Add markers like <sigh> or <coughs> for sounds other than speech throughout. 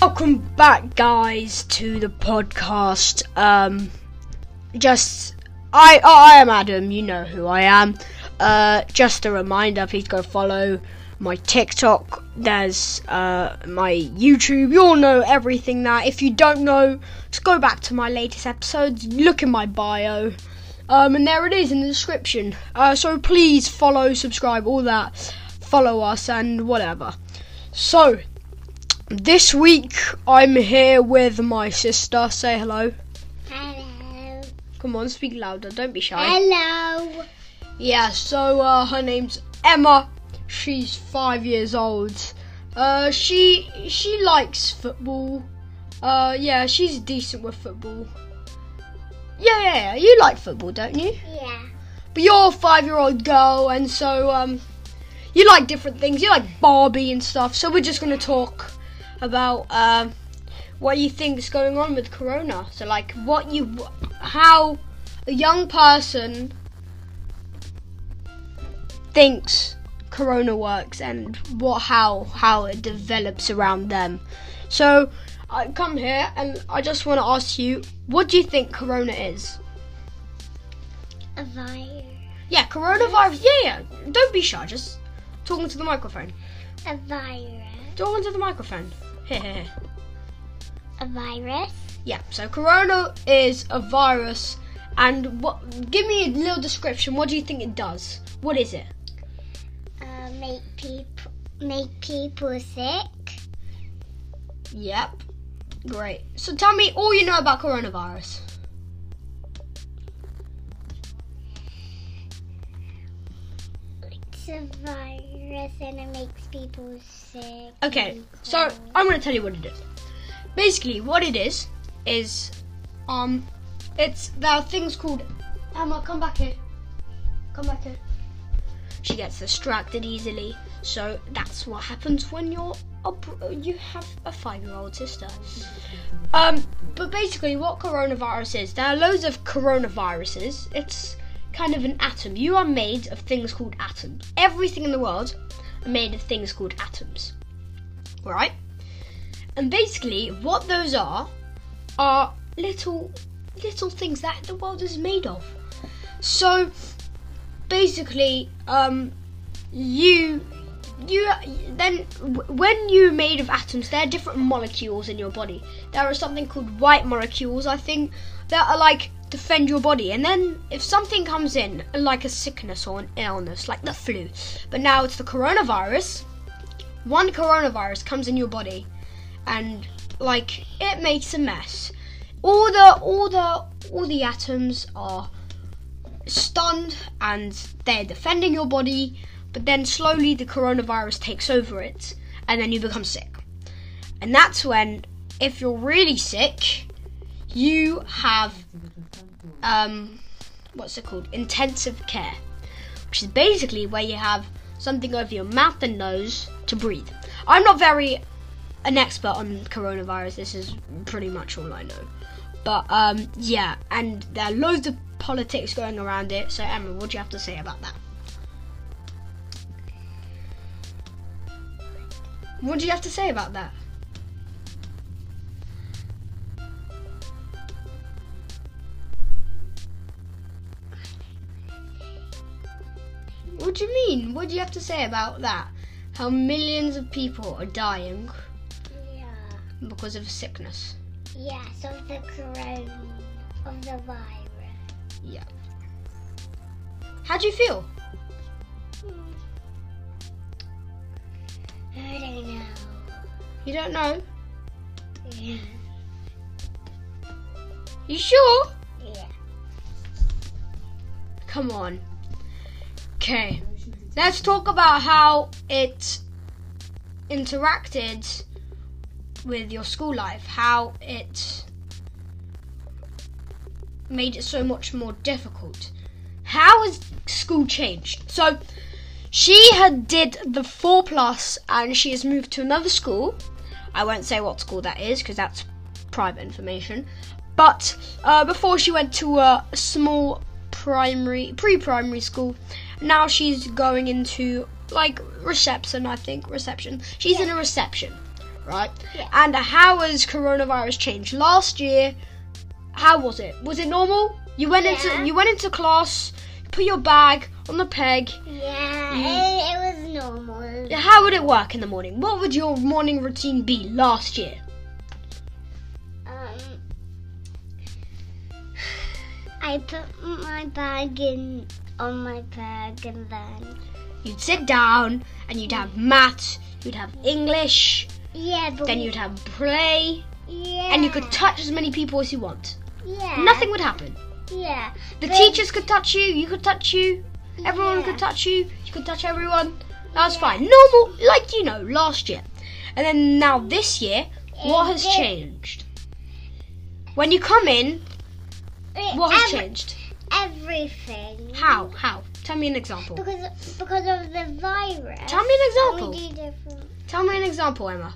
Welcome back, guys, to the podcast. Um, just I I am Adam. You know who I am. Uh, just a reminder, please go follow my TikTok. There's uh my YouTube. You all know everything that. If you don't know, just go back to my latest episodes. Look in my bio. Um, and there it is in the description. Uh, so please follow, subscribe, all that. Follow us and whatever. So, this week I'm here with my sister. Say hello. Hello. Come on, speak louder. Don't be shy. Hello. Yeah, so uh, her name's Emma. She's five years old. Uh, she she likes football. Uh, yeah, she's decent with football. Yeah, yeah, yeah. You like football, don't you? Yeah. But you're a five-year-old girl, and so um, you like different things. You like Barbie and stuff. So we're just gonna talk about um, what you think is going on with Corona. So like, what you, how a young person thinks Corona works, and what how how it develops around them. So I come here, and I just want to ask you, what do you think Corona is? A virus. Yeah, coronavirus. Yeah, yeah. Don't be shy. Just talking to the microphone. A virus. Talking to the microphone. <laughs> A virus. Yeah. So corona is a virus, and what? Give me a little description. What do you think it does? What is it? Uh, make people make people sick. Yep. Great. So tell me all you know about coronavirus. A virus and it makes people sick. Okay. So. I'm gonna tell you what it is. Basically, what it is is um, it's there are things called Emma. Come back here. Come back here. She gets distracted easily, so that's what happens when you're a, you have a five-year-old sister. Um, but basically, what coronavirus is, there are loads of coronaviruses. It's kind of an atom. You are made of things called atoms. Everything in the world are made of things called atoms. Right? And basically, what those are are little little things that the world is made of. So basically, um, you you then when you're made of atoms, there are different molecules in your body. There are something called white molecules, I think, that are like defend your body. And then if something comes in, like a sickness or an illness, like the flu, but now it's the coronavirus. One coronavirus comes in your body, and like it makes a mess. All the all the all the atoms are stunned and they're defending your body, but then slowly the coronavirus takes over it, and then you become sick. And that's when, if you're really sick, you have um, what's it called? Intensive care, which is basically where you have something over your mouth and nose to breathe. I'm not very an expert on coronavirus. This is pretty much all I know. But um, yeah, and there are loads of politics going around it. So Emma, what do you have to say about that? What do you have to say about that? What do you mean? What do you have to say about that? How millions of people are dying Yeah. because of sickness. Yes, of the corona of the virus. Yeah. How do you feel? Hmm. I don't know. You don't know? Yeah. You sure? Yeah. Come on. Okay. Let's talk about how it interacted with your school life, how it made it so much more difficult. How has school changed? So she had did the four plus and she has moved to another school. I won't say what school that is because that's private information. But uh, before she went to a small primary, pre-primary school, now she's going into like reception. I think reception. She's in a reception, right? Yeah. And how has coronavirus changed? Last year, how was it? Was it normal? You went Yeah. into you went into class, put your bag on the peg. Yeah, Mm. it, it was normal. How would it work in the morning? What would your morning routine be last year? Um, I put my bag in on my bag and then You'd sit down and you'd have maths, you'd have English, yeah, then you'd have play, yeah, and you could touch as many people as you want. yeah, Nothing would happen. Yeah, The teachers could touch you, you could touch you, everyone Yeah. could touch you, you could touch everyone. That was fine. Normal, like you know, last year. And then now this year, what has changed? When you come in, what has changed? Everything. How? How? Tell me an example. Because because of the virus. Tell me an example. We do different. Tell me an example, Emma.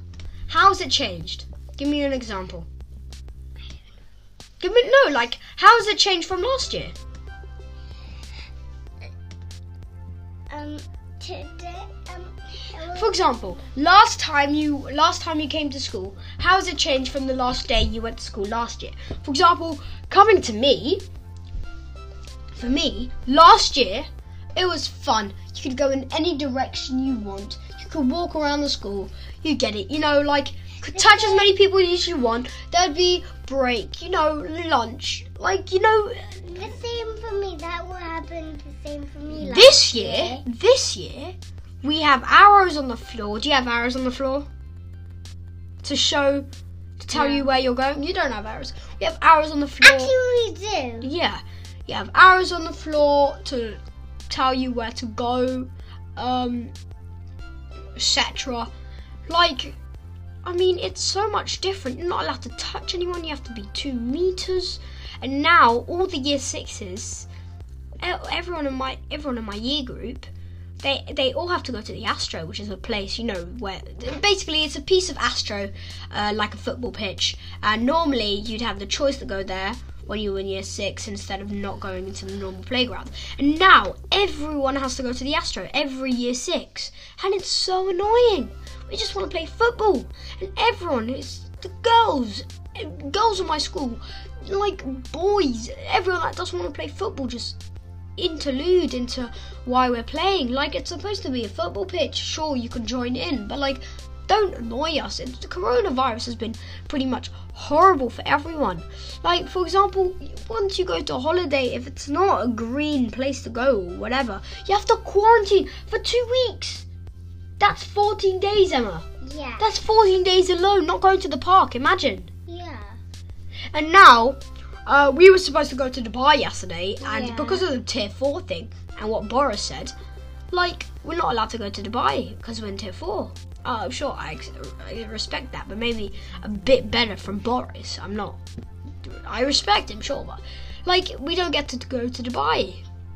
How's it changed? Give me an example. Give me no, like how has it changed from last year? Um, today. Um. For example, last time you last time you came to school, how has it changed from the last day you went to school last year? For example, coming to me, for me, last year it was fun. You could go in any direction you want. You could walk around the school. You get it. You know, like could touch as many people as you want. There'd be break. You know, lunch. Like you know, The same for me. That will happen. The same for me. last this year, this year, we have arrows on the floor. Do you have arrows on the floor? To show, to tell No. you where you're going? You don't have arrows. We have arrows on the floor. Actually, we do. yeah. You have arrows on the floor to tell you where to go, um, etc. Like, I mean, it's so much different. You're not allowed to touch anyone. You have to be two meters. And now all the year sixes, everyone in my everyone in my year group, they they all have to go to the Astro, which is a place you know where basically it's a piece of Astro, uh, like a football pitch. And normally you'd have the choice to go there when you were in year six instead of not going into the normal playground. And now everyone has to go to the Astro every year six, and it's so annoying. We just want to play football, and everyone is the girls, girls in my school, like boys, everyone that doesn't want to play football just interlude into why we're playing. Like it's supposed to be a football pitch. Sure, you can join in, but like, don't annoy us. It's, the coronavirus has been pretty much horrible for everyone. Like, for example, once you go to a holiday, if it's not a green place to go or whatever, you have to quarantine for two weeks. That's 14 days, Emma. Yeah. That's 14 days alone, not going to the park, imagine. Yeah. And now, uh, we were supposed to go to Dubai yesterday, and yeah. because of the tier 4 thing and what Boris said, like, we're not allowed to go to Dubai because we're in tier 4. Oh, sure, I, I respect that, but maybe a bit better from Boris. I'm not. I respect him, sure, but like we don't get to go to Dubai.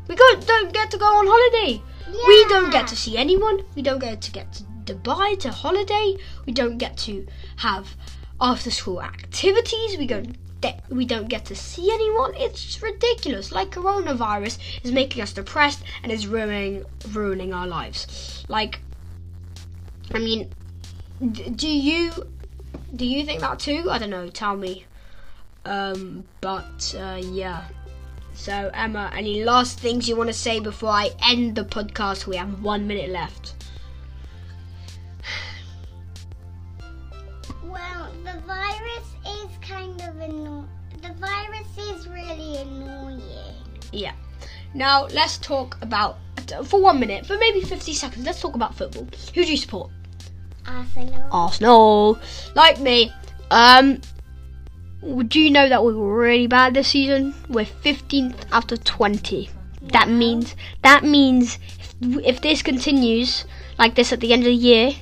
We go, don't get to go on holiday. Yeah. We don't get to see anyone. We don't get to get to Dubai to holiday. We don't get to have after school activities. We go we don't get to see anyone. It's ridiculous. Like coronavirus is making us depressed and is ruining ruining our lives. Like I mean, do you do you think that too? I don't know. Tell me. Um, but uh, yeah. So Emma, any last things you want to say before I end the podcast? We have one minute left. Well, the virus is kind of annoying. The virus is really annoying. Yeah. Now let's talk about for one minute, for maybe fifty seconds. Let's talk about football. Who do you support? Arsenal. Arsenal. Like me. Um. Do you know that we were really bad this season? We're 15th out of 20. That means that means if, if this continues like this at the end of the year,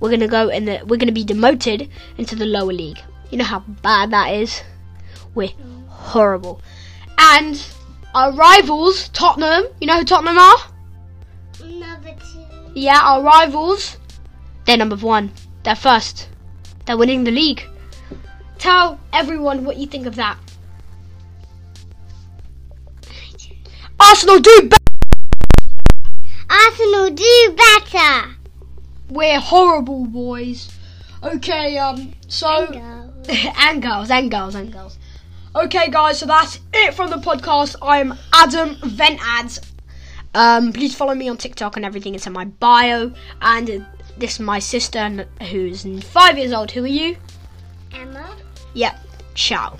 we're gonna go in the we're gonna be demoted into the lower league. You know how bad that is. We're horrible. And our rivals, Tottenham. You know who Tottenham are? Number two. Yeah, our rivals. They're number one. They're first. They're winning the league. Tell everyone what you think of that. Arsenal do better. Arsenal do better. We're horrible boys. Okay, um, so Go. <laughs> and girls, and girls, and girls. Okay, guys, so that's it from the podcast. I'm Adam Vent Ads. Um, please follow me on TikTok and everything. It's in my bio. And this is my sister, who's five years old. Who are you? Emma. Yep. Ciao.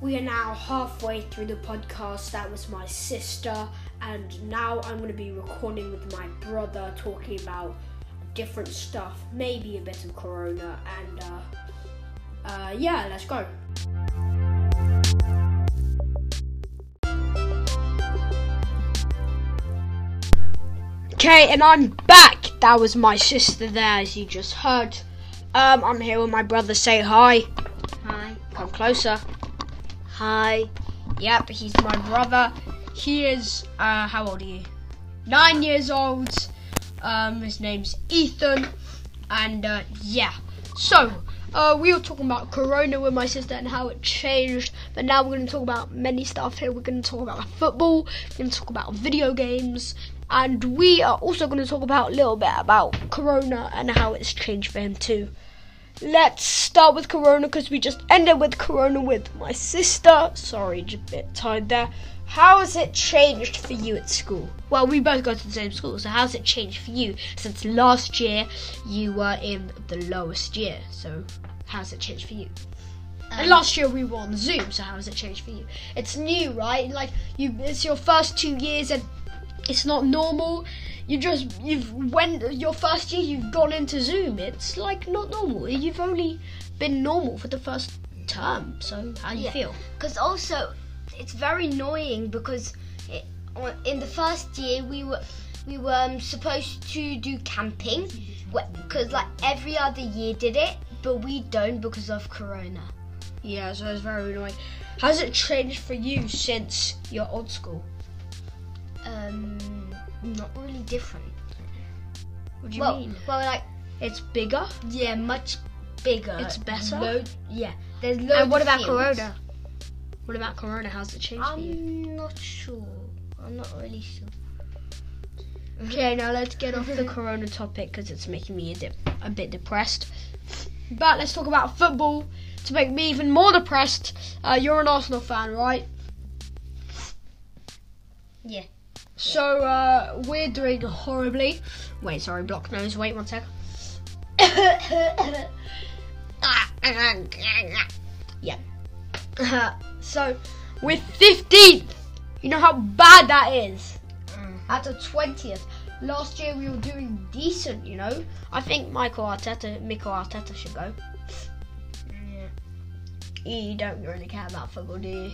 We are now halfway through the podcast. That was my sister, and now I'm going to be recording with my brother, talking about different stuff, maybe a bit of Corona, and uh, uh, yeah, let's go. Okay, and I'm back. That was my sister there, as you just heard. Um, I'm here with my brother. Say hi. Hi. Come closer. Hi. Yep, he's my brother. He is, uh, how old are you? Nine years old. Um, his name's Ethan. And, uh, yeah. So, uh, we were talking about Corona with my sister and how it changed. But now we're going to talk about many stuff here. We're going to talk about football. We're going to talk about video games. And we are also going to talk about a little bit about Corona and how it's changed for him too. Let's start with Corona because we just ended with Corona with my sister. Sorry, just a bit tired there. How has it changed for you at school? Well, we both go to the same school, so how's it changed for you since last year you were in the lowest year? So, how's it changed for you? and um, last year we were on Zoom, so how has it changed for you? It's new, right? Like you, it's your first two years, and it's not normal. You just you've when your first year you've gone into Zoom. It's like not normal. You've only been normal for the first term. So how do you Yeah. feel? because also it's very annoying because it, in the first year we were we were um, supposed to do camping because like every other year did it but we don't because of corona Yeah, so it's very annoying. How's it changed for you since your old school? um not really different What do you well mean? well like It's bigger. yeah much bigger It's better? Load, yeah there's loads and what about fields. Corona? What about Corona? How's it changed i'm not sure i'm not really sure <laughs> Okay, now let's get off the Corona topic because it's making me a, dip, a bit depressed. But let's talk about football to make me even more depressed. Uh, you're an Arsenal fan, right? Yeah. So uh, we're doing horribly. Wait, sorry, block nose. Wait one sec. <coughs> yeah. <coughs> so we're 15th. You know how bad that is. At the 20th. Last year we were doing decent, you know. I think Michael Arteta, Mikel Arteta should go. Yeah. You don't really care about football, do you?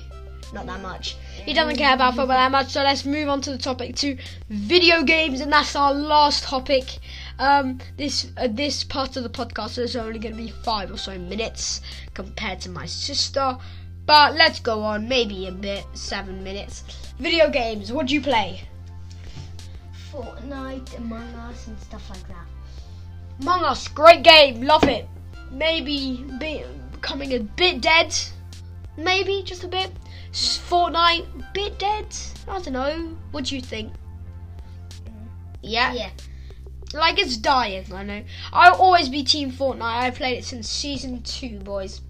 Not that much. He doesn't care about football that much. So let's move on to the topic to video games, and that's our last topic. Um, this uh, this part of the podcast is only going to be five or so minutes compared to my sister, but let's go on. Maybe a bit, seven minutes. Video games. What do you play? fortnite among us and stuff like that Among Us, great game, love it. Maybe be, becoming a bit dead, maybe just a bit. Fortnite, bit dead. I don't know. What do you think? Yeah, yeah like it's dying. I know. I'll always be Team Fortnite. I've played it since season two, boys.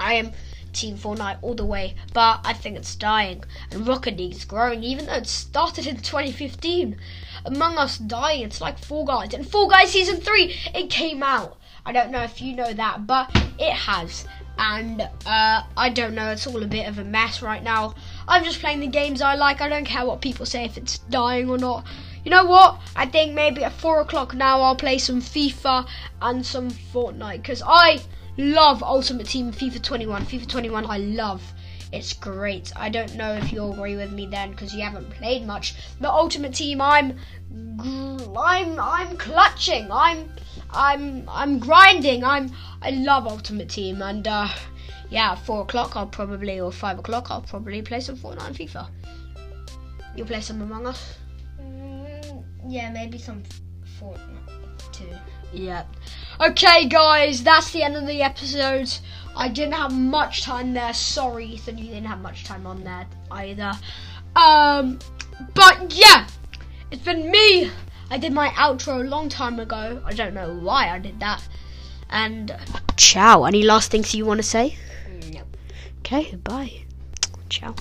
I am Team Fortnite all the way, but I think it's dying. And Rocket League is growing, even though it started in <laughs> 2015. Among Us dying, it's like Fall Guys. And Fall Guys season three, it came out. I don't know if you know that, but it has. And uh, I don't know, it's all a bit of a mess right now. I'm just playing the games I like. I don't care what people say if it's dying or not. You know what? I think maybe at four o'clock now I'll play some FIFA and some Fortnite because I love Ultimate Team FIFA 21. FIFA 21 I love. It's great. I don't know if you'll agree with me then because you haven't played much. The Ultimate Team I'm I'm I'm clutching. I'm I'm I'm grinding. I'm I love Ultimate Team and uh yeah, four o'clock I'll probably or five o'clock I'll probably play some Fortnite and FIFA. You'll play some Among Us? Mm, yeah, maybe some Fortnite too. Yeah. Okay, guys, that's the end of the episode. I didn't have much time there. Sorry, Ethan, you didn't have much time on there either. Um, but yeah, it's been me. I did my outro a long time ago. I don't know why I did that. And ciao. Any last things you want to say? No. Okay, bye. Ciao.